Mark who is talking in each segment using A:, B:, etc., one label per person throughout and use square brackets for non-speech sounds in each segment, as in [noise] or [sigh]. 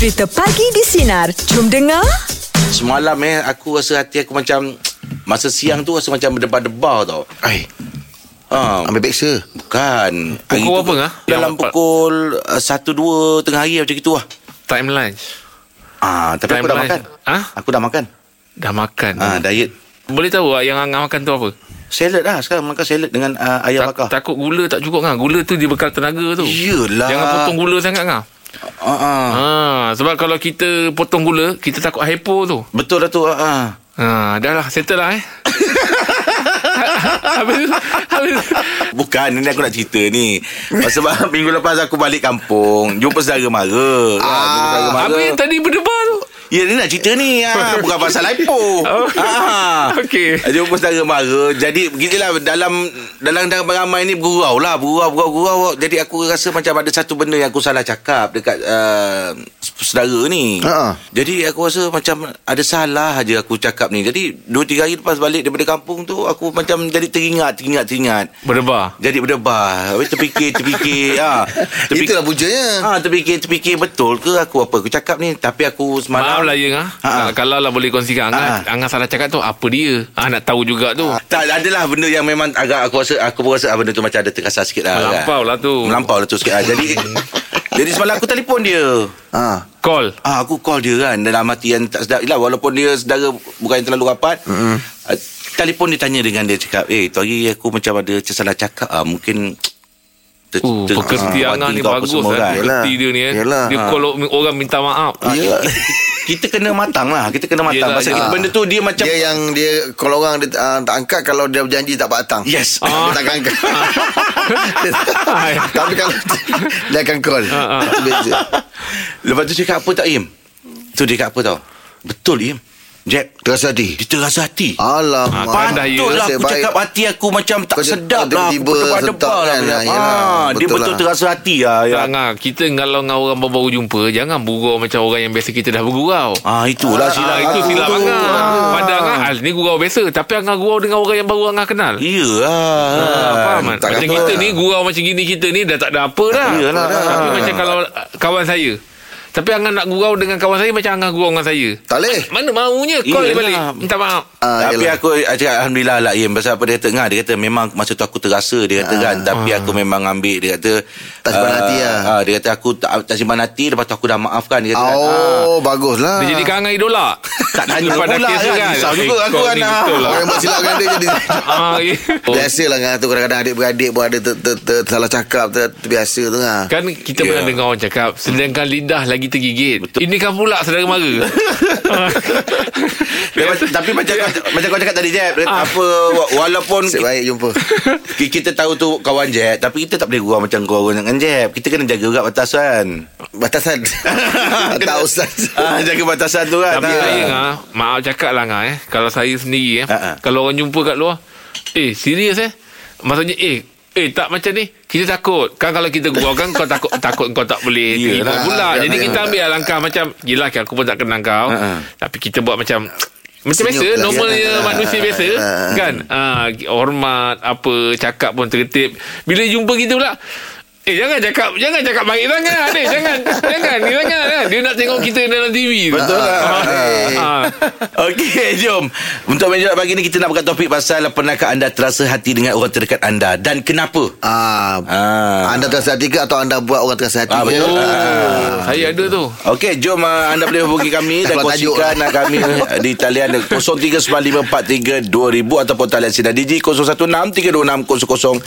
A: Cerita Pagi di Sinar. Jom dengar.
B: Semalam eh Aku rasa hati aku macam Masa siang tu Rasa macam berdebar-debar tau.
C: Ai,
B: ha,
C: ambil beksa.
B: Bukan. Hari
D: Pukul
B: tu
D: berapa, ah?
B: Dalam
D: Yang-
B: pukul uh, Satu dua Tengah hari macam gitu lah.
D: Time lunch.
B: Ah, Tapi
D: Time
B: aku dah
D: lunch.
B: makan.
D: Ah?
B: Aku dah makan.
D: Dah makan?
B: Ah, Diet.
D: Boleh tahu tak Yang Angah makan tu apa?
B: Salad lah. Sekarang makan salad Dengan uh, ayam bakar.
D: tak, Takut gula tak cukup kan Gula tu dia bekal tenaga tu.
B: Yelah.
D: Jangan potong gula sangat kan
B: ah, ah.
D: ha, Sebab kalau kita potong gula Kita takut hypo tu.
B: Betul dah tu ah, ah.
D: ha, Dah lah settle lah eh. [laughs] Habis, habis,
B: Bukan Ini aku nak cerita ni. Sebab [laughs] minggu lepas aku balik kampung Jumpa saudara mara. Ah, Jumpa saudara mara.
D: Habis tadi berdebar tu
B: Ya ni nak cerita ni. Ha, [laughs] Bukan pasal lipo
D: Oh.
B: ha.
D: Okey.
B: Jumpa saudara mara Jadi beginilah Dalam Dalam ramai ni Bergurau lah. Bergurau bergurau, bergurau. Jadi aku rasa macam Ada satu benda yang aku salah cakap Dekat uh, Saudara ni.
C: Ha.
B: Jadi aku rasa macam Ada salah aja aku cakap ni. Jadi Dua tiga hari lepas balik Daripada kampung tu Aku macam jadi teringat Teringat Teringat.
D: Berdebar?
B: Jadi berdebar. Habis terfikir Terfikir. Ha. [laughs] Terfikir
C: Itulah puncanya.
B: Ha, terfikir, terfikir betul ke aku apa aku cakap ni. Tapi aku semalam
D: Maaf lah ya Angah
B: Ha.
D: ha. Kalau lah boleh kongsikan Angah
B: Ha.
D: Angah salah cakap tu Apa dia ha, Nak tahu juga tu
B: Tak adalah benda yang memang agak aku rasa aku pun rasa ah, benda tu macam ada terkasar sikit lah.
D: Melampau lah tu.
B: Melampau lah tu sikit lah. Jadi [laughs] jadi semalam aku telefon dia.
C: Ha.
D: Call
B: Ah aku call dia kan dalam hati yang tak sedap. Yalah walaupun dia saudara bukan yang terlalu rapat. Mm-hmm. Uh, telefon dia tanya dengan dia cakap, "Eh, tu hari aku macam ada tersalah cakap ah mungkin ter-
D: Uh,
B: ter-
D: pekerti
B: ah,
D: Angah
B: hati
D: ni bagus kan.
B: kan.
C: Yelah.
D: Pekerti dia ni eh.
C: Yelah.
D: Dia
B: Ha.
D: kalau orang minta maaf.
B: Ah,
C: Ya.
B: kita, [laughs] kita kena matang lah Kita kena matang
D: Yelah,
B: Pasal
D: yelah.
B: benda tu dia macam
C: Dia yang dia kalau orang dia uh, tak angkat kalau dia berjanji tak batang.
B: Yes
C: Dia
D: Ah.
C: tak akan angkat. [laughs] Tapi kalau dia akan call.
D: Ah, ah.
C: Itu beza.
B: Lepas tu cakap apa tak Im Tu dia cakap apa tau Betul Im Jeb
C: Terasa hati.
B: Dia terasa hati
C: Alamak.
D: Ah, pandai.
B: Patutlah aku
C: baik.
B: cakap hati aku macam tak
C: Kau
B: sedap
C: kau
B: lah. Aku
C: tiba-tiba
B: lah.
C: kan.
B: Ah,
C: Yelah,
B: dia
C: betul
B: betul
C: lah.
B: terasa hati lah. Ya.
D: Tak Angah Kita kalau dengan orang baru-baru jumpa Jangan bergurau macam orang yang biasa kita dah bergurau
B: Ah itulah
D: Ah,
B: silap
D: itu silap
B: tu.
D: Angah
B: Ah.
D: Pada Angah ah, Ni gurau biasa Tapi Angah gurau dengan orang yang baru Angah kenal
B: Ya
D: Ah, faham kan? Macam
C: kata
D: kita
C: lah.
D: ni Gurau macam gini kita ni Dah tak ada apa dah
B: Iyalah.
D: Tapi macam kalau ah, Kawan saya Tapi Angah nak gurau dengan kawan saya Macam Angah gurau dengan saya
C: Tak boleh.
D: Mana maunya Call dia balik Minta maaf
C: Ah,
B: Tapi
C: yelah.
B: aku I cakap Alhamdulillah lah Im Pasal apa dia kata Ngah, Dia kata memang Masa tu aku terasa Dia kata kan Tapi aku memang ambil Dia kata
C: Ah. Tak simpan
B: ah,
C: hati lah.
B: ah, Dia kata aku tak, tak simpan hati Lepas tu aku dah maafkan Dia kata kan, ah,
C: Oh, baguslah.
D: Dia jadikan Angah idola
B: Tak tanya pula kan.
D: kan
B: Risau
D: Eh,
B: juga aku kan, ah.
D: betul lah
C: Orang yang buat silapkan dia jadi [laughs]
D: Ah, ya.
C: Biasalah kan tu kadang-kadang adik-beradik pun ada ter, ter, ter, salah cakap ter, terbiasa tu kan.
D: Kan kita
B: Ya.
D: pernah dengar orang cakap Sedangkan lidah lagi tergigit Ini kan pula saudara mara [laughs]
B: Tapi macam kau- macam kau cakap tadi Jeb
D: Ah.
B: Apa wa- Walaupun
C: Nasib baik jumpa. [laughs]
B: ki- Kita tahu tu kawan Jeb Tapi kita tak boleh gurau macam kau dengan Jeb Kita kena jaga juga batasan
C: Batasan. tak ustaz.
B: ah, Jaga batasan tu kan
D: Tapi saya ngah, maaf cakap lah ngah eh. Kalau saya sendiri eh.
B: Ha, ha.
D: Kalau orang jumpa kat luar. Eh, serius eh. Maksudnya eh. Eh tak macam ni Kita takut Kan kalau kita gurau kan Kau takut [laughs] takut kau tak boleh terima
B: Yelah.
D: pula
C: Yelah,
D: Jadi kita
C: yelah.
D: ambil langkah macam Yelah kan aku pun tak kenal kau
B: Ha, ha.
D: Tapi kita buat macam macam
C: Senyum
D: biasa
C: lah.
D: Normalnya
C: Yelah.
D: manusia biasa
C: Ha, ha.
D: Kan ah, Hormat Apa Cakap pun tertib Bila jumpa kita pula Eh jangan cakap Jangan cakap baik sangat Adik jangan Jangan Ni sangat kan Dia nak tengok kita dalam TV tu.
B: Betul lah.
D: Ah, ah.
B: Okey, jom. Untuk meja pagi ni kita nak buka topik pasal pernahkah anda terasa hati dengan orang terdekat anda dan kenapa?
C: Ah,
B: Ah.
C: anda terasa hati ke atau anda buat orang terasa hati?
B: Ah, betul.
D: Oh,
B: Ah.
D: saya ada tu.
B: Okey, jom uh, anda boleh hubungi kami [laughs] dan kongsikan uh, kami uh, di talian 0395432000 ataupun talian Sinar Digi 0163260000.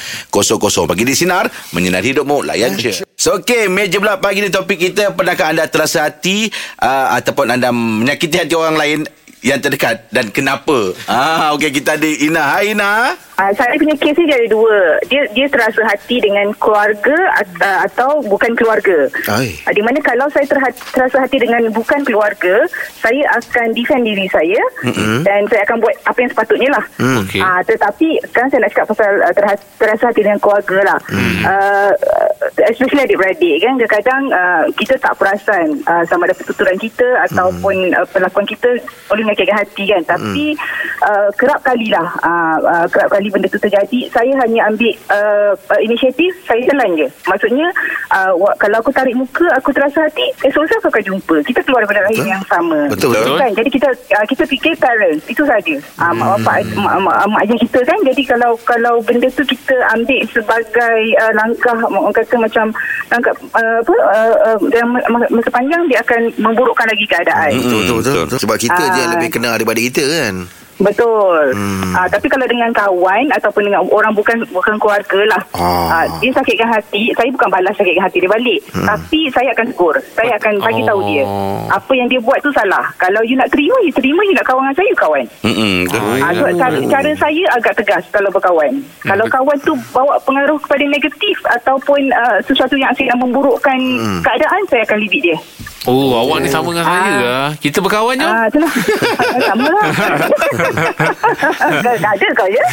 B: Pagi di Sinar, menyinari hidupmu, layan je. So, okey, meja pula pagi ni topik kita, pernahkah anda terasa hati uh, ataupun anda menyakiti hati orang lain yang terdekat dan kenapa? Ah, okey kita ada Ina. Hai Ina.
E: Uh, saya punya kes ni dia ada dua. Dia dia terasa hati dengan keluarga uh, atau bukan keluarga.
C: Ai.
E: Uh, di mana kalau saya terha- terasa hati dengan bukan keluarga, saya akan defend diri saya mm-hmm. dan saya akan buat apa yang sepatutnya lah.
C: Hmm.
D: Okey.
E: Ah, tetapi sekarang saya nak cakap pasal uh, terha- terasa hati dengan keluarga lah. Hmm. Uh, especially adik-beradik kan. Kadang-kadang uh, kita tak perasan uh, sama ada pertuturan kita ataupun uh, perlakuan kita boleh menyakitkan hati kan. Tapi uh, kerap kalilah, uh, uh, kerap kali kali benda tu terjadi saya hanya ambil uh, uh, inisiatif saya telan je maksudnya uh, kalau aku tarik muka aku terasa hati esok-esok aku akan jumpa kita keluar daripada rahim yang sama
C: Betul, betul.
E: kan jadi kita uh, kita fikir parents itu saja uh, mak bapak mak, mak, mak ayah kita kan jadi kalau kalau benda tu kita ambil sebagai uh, langkah orang kata macam langkah uh, apa uh, uh, dalam ma- masa panjang dia akan memburukkan lagi keadaan
C: Betul, betul, betul,
B: betul.
C: betul. Sebab kita je
E: Ah.
C: lebih kenal daripada kita kan.
E: Betul. Hmm. Uh, tapi kalau dengan kawan ataupun dengan orang bukan bukan keluarga lah.
C: Ah.
E: Uh, dia sakitkan hati, saya bukan balas sakitkan hati dia balik. Hmm. Tapi saya akan tegur. Saya akan bagi tahu
D: Oh.
E: dia. Apa yang dia buat tu salah. Kalau you nak terima, you terima. You nak kawan dengan saya, you kawan.
B: Mm-mm, betul.
E: Ah, so, cara, cara saya agak tegas kalau berkawan.
C: Hmm.
E: Kalau kawan tu bawa pengaruh kepada negatif ataupun uh, sesuatu yang asyik memburukkan
C: Hmm.
E: keadaan, saya akan leave dia.
D: Oh, awak ni sama dengan saya lah. Kita berkawan je.
E: Ah, itulah. [laughs] Sama lah. [laughs] Tak ada kau ya.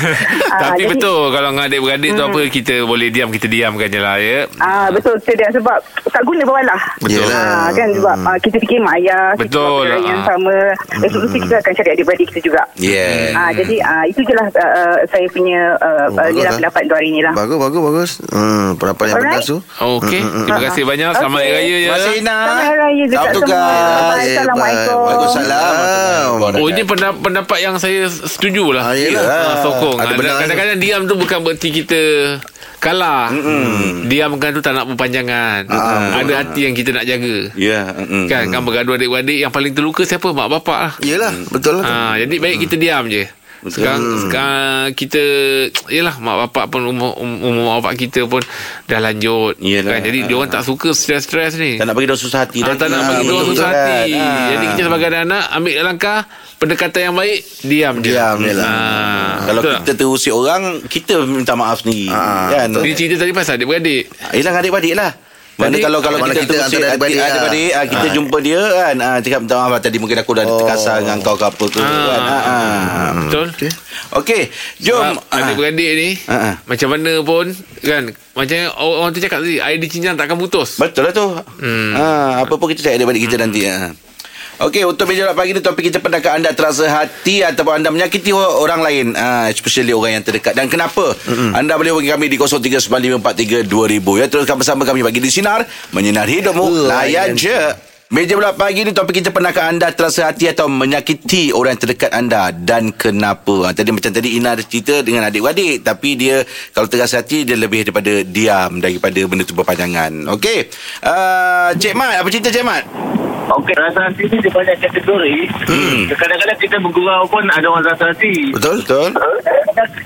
E: Ah,
D: Tapi
E: jadi-
D: betul kalau dengan adik-beradik tu apa kita boleh diam kita diamkan je lah ya.
E: Ah betul betul dia sebab tak guna berwalah.
C: Betul.
E: Ah kan sebab ah, kita fikir mak ayah kita
D: Betul,
E: buat benda yang
D: ah.
E: sama. Esok mesti kita akan cari adik-beradik kita juga.
B: Yeah.
E: Ah jadi ah itu je lah uh, uh, saya punya uh,
C: Oh,
E: uh,
C: lah.
E: pendapat untuk hari ni lah.
C: Bagus, bagus, bagus. Hmm, pendapat yang
E: Alright.
C: tegas tu.
D: Okey, terima kasih banyak. Selamat. Hari Raya ya.
B: Terima kasih Ina.
E: Selamat Hari Raya dekat
B: Selamat
E: semua.
B: tugas.
E: Bye. Assalamualaikum.
B: Waalaikumsalam.
D: Oh ini pendapat, pendapat yang saya setuju lah
C: Ah, yelah.
D: Ah, Sokong
C: Ada benar
D: Kadang-kadang diam tu bukan berarti kita Kalah Diamkan tu tak nak berpanjangan Ada hati yang kita nak jaga
B: Ya. mm-mm.
D: Kan kan bergaduh adik-beradik Yang paling terluka siapa Mak bapak lah
C: Yelah, betul lah.
D: ha, Jadi baik kita diam je sekarang, sekarang kita Yelah mak bapak pun Umur, um- umur mak bapak kita pun Dah lanjut
B: Yelah.
D: kan? Jadi dia orang tak suka Stres-stres ni
B: Tak nak bagi dia susah hati
D: Ah,
B: lagi.
D: tak nak
B: Ah,
D: bagi dia
B: betul
D: susah
B: kan?
D: hati.
B: Ah.
D: Jadi kita sebagai anak ambil langkah pendekatan yang baik, diam je.
C: Diam je lah.
D: Ah,
B: Kalau
D: betul
B: kita terusik orang Kita minta maaf sendiri
C: Ah,
B: kan?
D: Dia cerita tadi pasal adik-beradik.
B: Yelah adik-beradik lah mana
D: Tadi-
B: kalau kalau
C: Mana
B: kita,
C: kita
B: terusik
C: antara adik-beradik lah.
B: adik-beradik ah, kita jumpa dia kan ah, cakap minta maaf lah, tadi mungkin aku dah
C: Oh.
B: terkasar dengan kau ke apa ke
D: Ah.
B: kan ah, ah.
D: Betul?
C: Okey.
B: Okey jom
D: Sebab adik-beradik ni
B: Ah, ah.
D: macam mana pun kan macam orang tu cakap tadi air di cincang takkan putus.
B: Betul lah tu. Hmm. Ha, apa pun kita cari adik-adik kita nanti. Ha. Okey, untuk meja bulat pagi ni topik kita pendakar anda terasa hati ataupun anda menyakiti orang lain, uh, especially orang yang terdekat. Dan kenapa? Mm-hmm. Anda boleh hubungi kami di 0395432000 ya. Teruskan bersama kami bagi di sinar menyinar hidupmu. Layan je. Meja bulat pagi ni topik kita pendakar anda terasa hati atau menyakiti orang yang terdekat anda dan kenapa? Ha, tadi macam tadi Ina ada cerita dengan adik-adik tapi dia kalau terasa hati dia lebih daripada diam daripada benda tu berpanjangan. Okey. Uh, Cik Mat, apa cerita Cik Mat?
F: Okey, rasa hati ni dia banyak kategori. Hmm. Kadang-kadang kita bergurau pun ada orang rasa hati.
C: Betul?
B: Betul?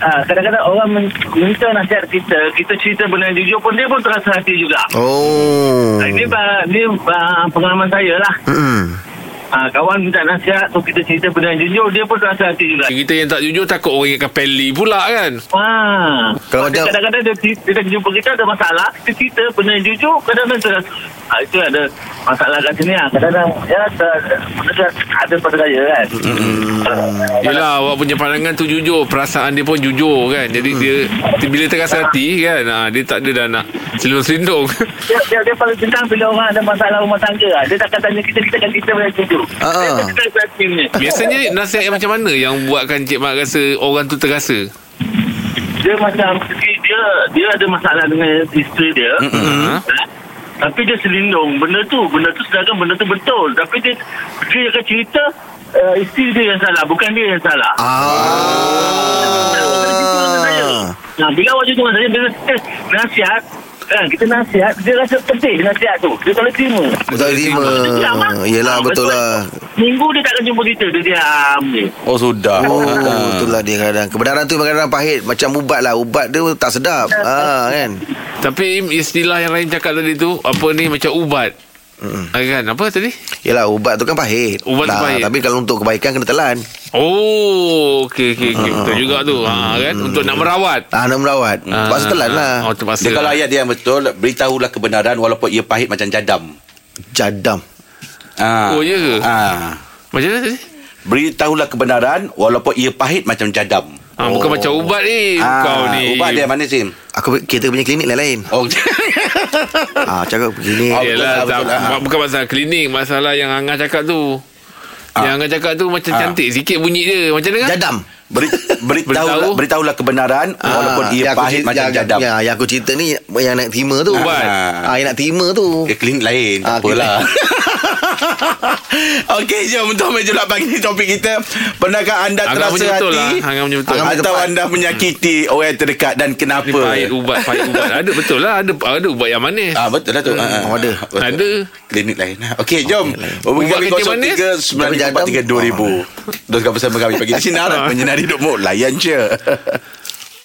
F: Ah, Kadang-kadang orang minta nasihat kita, kita cerita benda yang jujur pun dia pun terasa hati juga.
C: Oh.
F: Ah, Ini bah- ni bah, pengalaman saya lah.
C: Hmm.
F: Ah, kawan minta nasihat, so kita cerita benda yang jujur, dia pun terasa hati juga.
D: Kita yang tak jujur takut orang ingatkan peli pula kan.
F: Ah,
C: Kalau macam-
F: kadang-kadang dia, dia, dia jumpa kita ada masalah, kita cerita benda yang jujur, kadang-kadang terasa, ah, itu ada masalah kat sini lah. Kadang-kadang, ya, tu ada pada saya kan.
D: Yelah awak punya pandangan tu jujur Perasaan dia pun jujur kan Jadi dia Bila terasa hati kan ha, Dia tak ada dah nak Selindung-selindung [laughs]
F: dia, dia, dia paling senang bila orang ada masalah rumah tangga lah. Dia takkan tanya kita, kita akan cerita benda yang jujur. Kita ni.
D: Biasanya nasihat yang macam mana Yang buatkan Cik Mat rasa Orang tu terasa
F: Dia macam, dia dia ada masalah dengan isteri dia.
D: Ha?
F: Tapi dia selindung benda tu. Benda tu sedangkan benda tu betul. Tapi dia, dia akan cerita uh, isteri dia yang salah. Bukan dia yang salah.
C: Ah.
F: Nah, bila awak jujur dengan saya, bila kita nasihat, kan, kita nasihat, dia rasa penting nasihat tu. Dia tak boleh terima.
C: Betul terima.
F: Dia ah.
C: Yelah,
F: Ah,
C: betul lah.
F: Minggu dia takkan jumpa kita. Dia diam je.
B: Oh sudah.
C: Oh,
B: Ah.
C: betul lah dia kadang. Kebenaran tu kadang-kadang pahit. Macam ubat lah. Ubat dia tak sedap. Ah, kan?
D: Tapi Im, istilah yang lain cakap tadi tu Apa ni macam ubat mm. Kan apa tadi
C: Yelah, ubat tu kan pahit.
D: Ubat tu
C: Nah,
D: pahit.
C: Tapi kalau untuk kebaikan kena telan.
D: Oh Okey okey okay. Betul juga tu ha, kan Untuk nak merawat
C: Ah, nak merawat.
D: Ah,
C: Terpaksa telan lah.
D: Oh terpaksa
B: Dia kalau ayat dia yang betul Beritahulah kebenaran Walaupun ia pahit macam jadam
C: Jadam.
B: ah.
D: Oh, ya ke?
B: ah.
D: Macam mana tadi
B: Beritahulah kebenaran Walaupun ia pahit macam jadam
D: ha, Bukan macam ubat ni
B: Ah,
D: Kau ni
B: Ubat dia mana Sim?
C: Aku kita punya klinik lain-lain. [laughs]
B: Oh
C: Ah, cakap begini.
B: Oh,
D: Yelah
B: betul,
D: tak,
B: betul, ah.
D: Bukan masalah klinik Masalah yang Angah cakap tu Yang Angah cakap tu Macam
B: Ah.
D: cantik sikit bunyi dia Macam mana kan
C: Jadam.
B: Beri, beritahu,
D: Beritahu.
B: beritahulah kebenaran walaupun ia
C: yang
B: pahit
C: cerita-
B: macam
C: yang,
B: jadam.
C: Ya, yang aku cerita ni yang nak terima tu.
D: Ubat.
C: Ah, yang nak terima tu.
B: Dia klinik lain
C: Ah,
B: Tak apalah [laughs] Okey jom Untuk meja pagi ni Topik kita Pernahkah anda
D: Angah
B: terasa
D: betul
B: hati
D: lah. Angah punya betul.
C: Angah punya
B: Atau
C: tepat.
B: anda menyakiti Orang yang terdekat Dan kenapa
D: Ni pahit ubat Pahit ubat Ada betul lah Ada ada ubat yang manis
B: Ah betul lah tu. Ah, ah.
C: Oh, ada.
B: Betul.
D: Ada.
B: Klinik lain. Okey, jom.
D: Ubat kencing manis?
B: 03 94 3000. Teruskan bersama kami pagi di sinar menyinari hidupmu. Layan je. [laughs]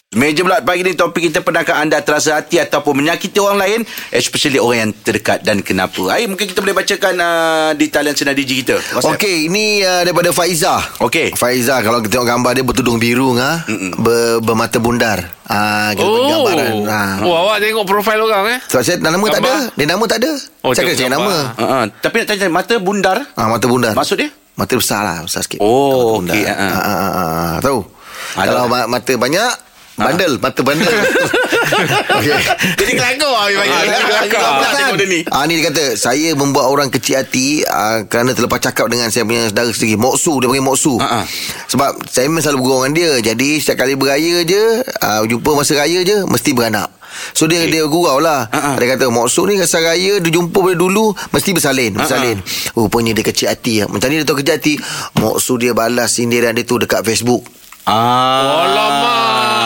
B: Meja pula pagi ni topik kita pernahkah anda terasa hati ataupun menyakiti orang lain especially orang yang terdekat dan kenapa. Ai mungkin kita boleh bacakan uh, di talian sinar digi kita.
C: Okey, ini uh, daripada Faiza.
B: Okey.
C: Faiza kalau kita tengok gambar dia bertudung biru ha, ber, bermata bundar. Ah, kita bagi
D: Oh
C: gambaran. Ha.
D: Oh awak tengok profil orang eh
C: Sebab saya nama tak ada.
D: Gambar?
C: Dia nama tak ada.
D: Oh,
C: saya kena cari nama.
D: gambar.
B: Uh, uh, tapi nak tanya mata bundar
C: Ah, mata bundar.
B: maksud dia?
C: Mata besar lah Besar sikit
B: Oh, okey, ah, ah.
C: Ah, ah, ah, ah. Tahu
B: Alah.
C: Kalau ma- mata banyak Bandel Mata bandel [laughs] Okey
B: Jadi kelakar lah bagi.
D: Ah, jadi kelakar.
B: Nak tengok dia ni.
C: Ah ni dia kata saya membuat orang kecil hati ah, kerana terlepas cakap dengan saya punya saudara sendiri. Moksu dia panggil Moksu.
B: Ah, ah.
C: Sebab saya memang selalu bergurau dengan dia. Jadi setiap kali beraya je, ah, jumpa masa raya je mesti beranak. So dia dia gurau lah
B: Ah, ah.
C: Dia kata Moksu ni rasa raya Dia jumpa pada dulu Mesti bersalin Bersalin Rupanya dia kecil hati Macam ni dia tahu kecil hati Moksu dia balas sindiran dia tu Dekat Facebook
B: Ah.
D: Alamak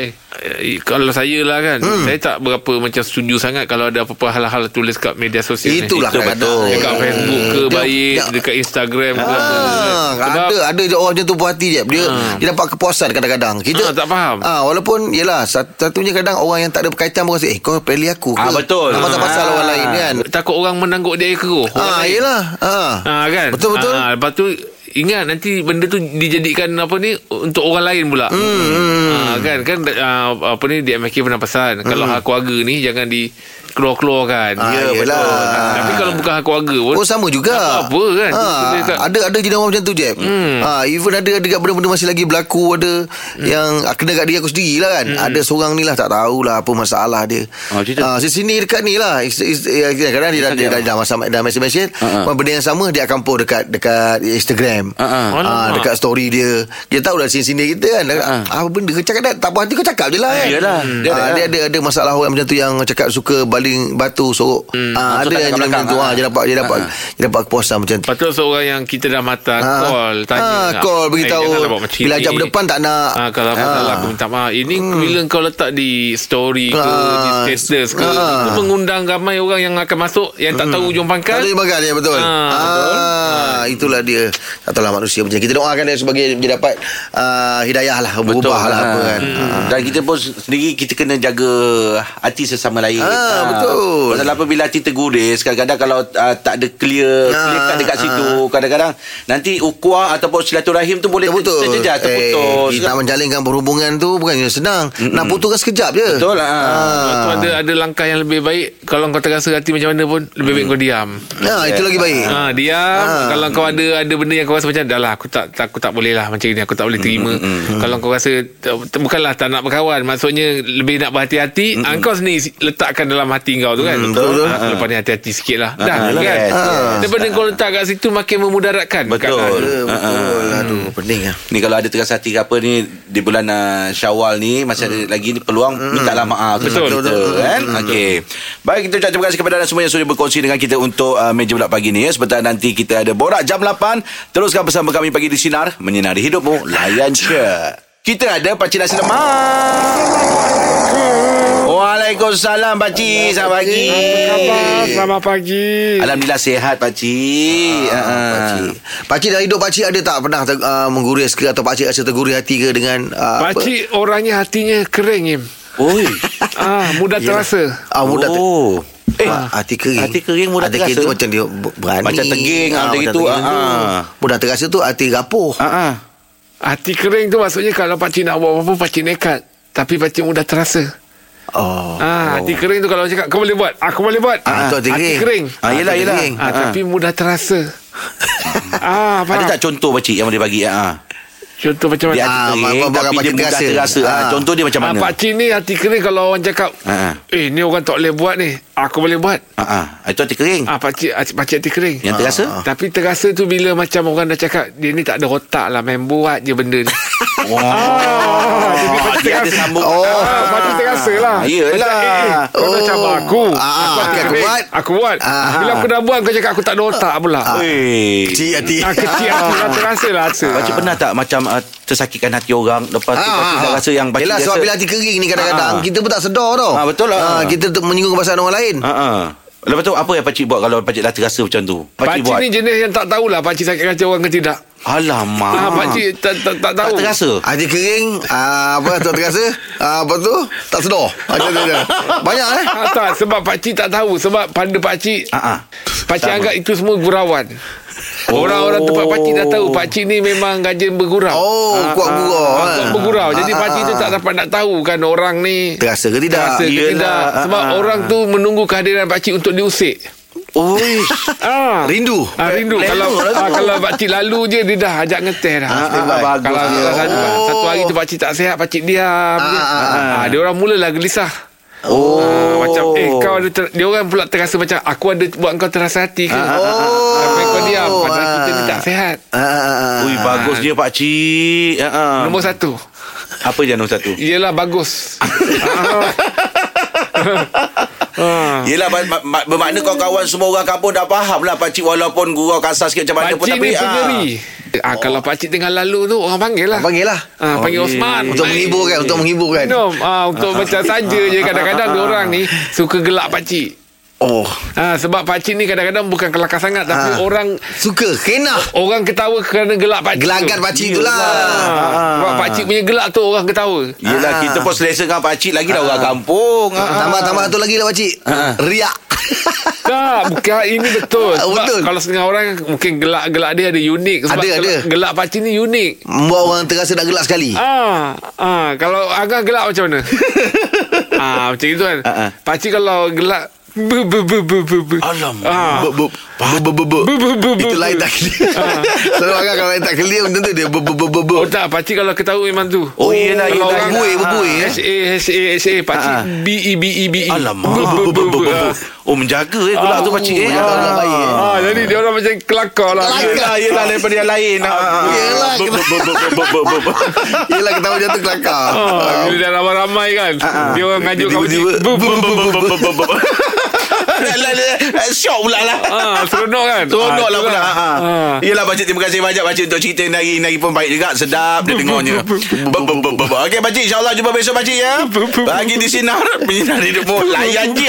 D: Eh, Kalau saya lah kan hmm. Saya tak berapa macam setuju sangat Kalau ada apa-apa hal-hal tulis kat media sosial ni.
C: Itulah
B: Itu
C: kadang-kadang
B: betul.
D: Dekat Facebook ke
C: Dia-
D: baik
C: dia-
D: Dekat Instagram ke apa
C: Ah,
D: Sebab
C: ada ada je orang macam tu puas hati je. Dia dia dapat kepuasan kadang-kadang. Kita
D: Ah, tak faham.
C: Ah walaupun yalah sat- satunya kadang orang yang tak ada berkaitan pun rasa eh kau pilih aku ke.
B: Ah, betul.
C: Ah, pasal-pasal
B: Ah.
C: orang lain kan.
D: Takut orang menangguk dia keruh orang
C: Ah
D: lain.
C: yalah. Ah.
D: Ah kan
C: Betul betul.
D: ah, Lepas tu Ingat nanti benda tu dijadikan apa ni untuk orang lain pula. Hmm. Ah, kan kan ah, apa ni DMK pernah pesan hmm. kalau hak keluarga ni jangan di keluar-keluarkan.
C: Ah,
D: ya
C: yelah.
D: betul. Ah, tapi kalau bukan keluarga pun
C: Oh sama juga.
D: tak apa kan. Dia tak-
C: ada ada orang macam tu je. Hmm. Ah, even ada ada dekat benda-benda masih lagi berlaku ada hmm. yang kena kat diri aku sendiri lah kan. Hmm. Ada seorang ni lah tak tahulah apa masalah dia.
B: Oh, cerita.
C: Ah, sini dekat ni lah. Is, is, ya, kadang dia dah dia dah, dah, dah, mesej-mesej.
B: Ah, ah.
C: Benda yang sama dia akan post dekat dekat Instagram.
B: Ah. Ah,
D: Alamak.
C: dekat story dia. Dia tahu dah sini-sini kita kan.
B: Ah.
C: Apa benda kau cakap dah, tak puas hati kau cakap je lah kan. Dia,
B: Dia
C: ah,
B: ada.
C: dia ada ada masalah orang macam tu yang cakap suka baling batu sorok. Ah,
B: So,
C: ada yang macam
B: belakang.
C: tu. Ah, dia dapat dia dapat
B: Ah.
C: dia dapat kepuasan macam tu.
D: Patut seorang yang kita dah matang
C: Ah.
D: call tanya.
C: Ah,
D: nak,
C: call beritahu.
D: "Eh, buat macam
C: Bila
D: ni."
C: ajak berdepan tak nak.
D: Ah, kalau apa
C: Ah.
D: salah aku minta maaf. Ini bila kau letak di story ke
C: Ah.
D: di status ke
C: Ah.
D: itu mengundang ramai orang yang akan masuk yang tak tahu ujung pangkal.
C: Tak ada bagal ya betul.
D: Ah,
C: Ah, itulah dia. Tak tahulah manusia macam kita doakan dia sebagai dia dapat ah, hidayah lah berubah lah apa kan.
B: Hmm. Dan kita pun sendiri kita kena jaga hati sesama lain.
C: Ah, betul.
B: Pasal apa bila hati terguris kadang-kadang kalau uh, tak ada clear
C: Ah,
B: clear kat dekat
C: ah.
B: situ kadang-kadang nanti ukhuwah ataupun silaturahim tu boleh
C: Terputus
B: terjejas terputus.
C: eh, Nak menjalinkan perhubungan tu Bukannya senang Mm-mm. Nak putuskan sekejap je
B: Betul lah.
D: Tu ada ada langkah yang lebih baik kalau kau terasa hati macam mana pun lebih baik kau diam.
C: Ha, itu lagi baik
D: Ha, diam
C: Ah.
D: Kalau kau ada Ada benda yang kau rasa macam Dah lah aku tak, tak Aku tak boleh lah Macam ni Aku tak boleh terima Kalau kau rasa Bukanlah tak nak berkawan Maksudnya Lebih nak berhati-hati mm Kau sendiri si- Letakkan dalam hati kau tu kan.
C: Betul, betul.
D: ha, Lepas ni hati-hati sikit lah. Dah
B: Ah,
D: kan?
B: yes,
C: yes.
D: Daripada kau letak kat situ Makin memudaratkan
B: Betul.
D: keadaan.
C: Betul, betul. Aduh pening lah
B: Ni kalau ada terasa hati ke apa ni di bulan uh, Syawal ni masih ada lagi ni peluang mintalah maaf.
D: Betul.
B: betul kita
C: Betul.
B: kan? Okey. Baik kita ucap terima kasih kepada anda semua yang sudah berkongsi dengan kita untuk uh, meja bulat pagi ni. Ya sebentar nanti kita ada borak jam 8 teruskan bersama kami pagi di sinar menyinari hidupmu. Layan je kita ada pakcik nasi lemak Waalaikumsalam pakcik selamat pagi
D: Selamat pagi
B: Alhamdulillah sihat pakcik
C: Ah,
B: Ah,
C: Pakcik Pakcik dalam hidup pakcik ada tak pernah ter, uh, mengguris ke Atau pakcik rasa tergurih hati ke dengan uh, apa?
D: Pakcik orangnya hatinya kering Im.
B: Oi [laughs]
D: ah, Mudah terasa
C: Ah, mudah ter,
B: oh
C: Eh, hati kering.
B: hati kering mudah
C: hati kering
B: terasa.
C: tu macam dia ber- berani.
B: Macam teging, ah, macam itu, ah.
C: Mudah terasa tu hati rapuh.
B: Ah, ah.
D: Hati kering tu maksudnya Kalau pakcik nak buat apa-apa Pakcik nekat Tapi pakcik mudah terasa
C: Oh.
D: Ah, hati kering tu kalau cakap kau boleh buat, aku boleh buat.
C: Ah, tu hati kering.
D: kering.
B: Ah, yelah,
C: hati
B: yelah.
C: kering.
D: Ah,
B: Ah,
D: tapi mudah terasa. [laughs] ah, faham.
B: Ada tak contoh pakcik yang boleh bagi? Ah.
D: Contoh macam mana?
C: Ah,
B: hati kering tapi dia mudah
C: terasa.
B: terasa. Ah.
C: Ah.
B: Contoh dia macam
D: Ah,
B: mana?
D: Pak Cik ni hati kering kalau orang cakap,
B: Ah.
D: eh ni orang tak boleh buat ni, aku boleh buat.
B: Ah, ah. Itu hati kering.
D: Ah, Pak Cik, ah, Pak Cik hati kering.
B: Yang terasa?
D: Tapi terasa tu bila macam orang dah cakap, dia ni tak ada otak lah, main buat je benda ni. [laughs]
B: Wah.
D: jadi
B: Dia
D: pakcik
B: ada
D: terasa.
B: sambung.
C: Oh.
D: Ah, pakcik terasa lah.
B: Yelah.
D: Macam, eh, eh, kau
C: Oh.
D: dah cabar aku.
C: Ah,
D: aku,
C: aku
D: eh,
C: buat.
D: Aku buat.
C: Ah.
D: Bila aku dah buat, kau cakap aku tak ada otak pula.
B: Weh.
C: Kecil hati
D: Ah, kecil hati lah terasa lah rasa.
B: Pakcik pernah tak macam uh, tersakitkan hati orang lepas tu pakcik dah rasa yang pakcik
C: Ah, Yelah sebab bila hati kering ni kadang-kadang
B: Ah.
C: Kita pun tak sedar tau
B: Ah, betul lah.
C: Ah, Kita tu menyinggung perasaan orang lain
B: Ha ah. Lepas tu apa yang pakcik buat kalau pakcik dah terasa macam tu?
D: Pakcik
B: buat.
D: ni jenis yang tak tahulah pakcik sakit hati orang ke tidak.
B: Alamak.
D: Ah, pakcik tak, tak, tak
B: tak
D: tahu.
B: terasa.
C: Hati kering ah, Apa tu terasa ah, Apa tu Tak sedar je. Banyak eh
D: Ah, tak, sebab pakcik tak tahu. Sebab pada pakcik,
B: Ha ah.
D: pakcik
B: Tak
D: anggap itu semua gurauan. Orang-orang tempat pakcik dah tahu pakcik ni memang rajin bergurau.
C: Oh Kuat gurau
D: Ah,
C: eh.
D: kuat bergurau. Jadi
C: Ah,
D: pakcik tu
C: ah,
D: tak dapat nak tahu kan orang ni
C: Terasa ke tidak
D: terasa ke
B: Yelah,
D: tidak.
B: ah,
D: Sebab
B: ah.
D: orang tu menunggu kehadiran pakcik untuk diusik.
B: Oi.
D: Ah.
C: Rindu
D: Ah, rindu
B: Lelo
D: kalau
B: tu.
D: ah, kalau pakcik lalu je dia dah ajak ngeteh dah.
B: Ah, ah, ah, bagus
D: kalau
B: dia.
D: kalau satu,
C: Oh.
D: satu hari tu pakcik tak sihat, pakcik diam. je.
C: Ah, ah,
D: Ah, dia orang mulalah gelisah.
B: Oh.
D: Ah, macam eh kau ada ter, dia orang pula terasa macam aku ada buat kau terasa hati ke?
C: Oh.
D: Sampai kau diam padahal
C: Ah.
D: kita ni tak sihat.
C: Ah, ah, ah.
B: Ui bagus dia pakcik. Ha ah.
D: Nombor satu
B: Apa je nombor satu?
D: Ialah bagus [laughs] ah. [laughs] ah.
B: Yelah ber- ber- bermakna kawan-kawan semua orang kampung dah faham lah pakcik walaupun gurau kasar sikit macam mana pun
D: Pakcik
B: tapi
D: ni pengeri ah, Kalau pakcik tengah lalu tu Orang panggil lah.
C: Panggil lah.
D: Ah, Panggil
B: Okey.
D: Osman.
C: Untuk menghiburkan Untuk menghiburkan
D: Minum. Ah, Untuk [laughs] macam saja je Kadang-kadang [laughs] orang ni Suka gelak pakcik
C: Oh
D: ah, Sebab pakcik ni kadang-kadang Bukan kelakar sangat
C: Ah.
D: Tapi orang
C: Suka Kena
D: Orang ketawa kerana gelak pakcik
C: Gelagat
D: tu.
C: pakcik tu lah
D: Ah, Sebab pakcik punya gelak tu Orang ketawa
B: Yelah
C: Ah.
B: kita pun selesa dengan pakcik lagi dah orang kampung. Ha, ha.
C: Tambah-tambah satu lagi lah pakcik Riak
D: Tak Bukan ini betul [laughs] Sebab
C: betul.
D: Kalau setengah orang Mungkin gelak-gelak dia ada unik Sebab
C: Ada,
D: gelak,
C: ada.
D: gelak pakcik ni unik
C: Membuat orang terasa nak gelak sekali
D: Ah, ah, kalau agak gelak macam mana? ah, [laughs] macam itu kan.
B: Ah.
D: Pakcik kalau gelak bu bu bu bu bu bu.
B: Alamak.
D: Ah.
C: Bu- bu- bu- bu- bu- bu.
D: Bu- bu- bu- bu-
C: Itu lain tak clear Selalu orang kalau lain tak clear Benda tu dia bu- bu- bu- bu- bu.
D: Oh tak, pakcik kalau ketawa memang tu.
B: Oh, yelah.
D: orang-
C: Berbuih, berbuih, eh.
D: S A S A S A
B: Ah, ah.
D: B E B E B E.
B: Alamak.
D: Bu- bu- bu- bu- ah.
B: Oh menjaga eh gelak tu eh.
C: baik, eh.
D: Ah, jadi dia orang macam kelakar lah.
B: Yelah, yelah daripada yang lain. Ha, ha, ha. Bu.
C: Yelah ketawa dia tu kelakar
D: Ah, bila dah ramai-ramai kan Dia orang ngajuk
C: Tiba-tiba,
D: Bu- bu- bu- bu- bu-
B: Syok pula lah.
D: Ah, Seronok kan?
B: Seronok
D: Ah,
B: lah pula
D: itulah.
B: ha.
D: Ah.
B: Yelah pakcik Terima kasih banyak pakcik Untuk cerita ni hari Hari pun baik juga. Sedap dia dengarnya. Okey pakcik InsyaAllah jumpa besok pakcik ya. Bagi di Sinar Penyinar hidupmu. Layan je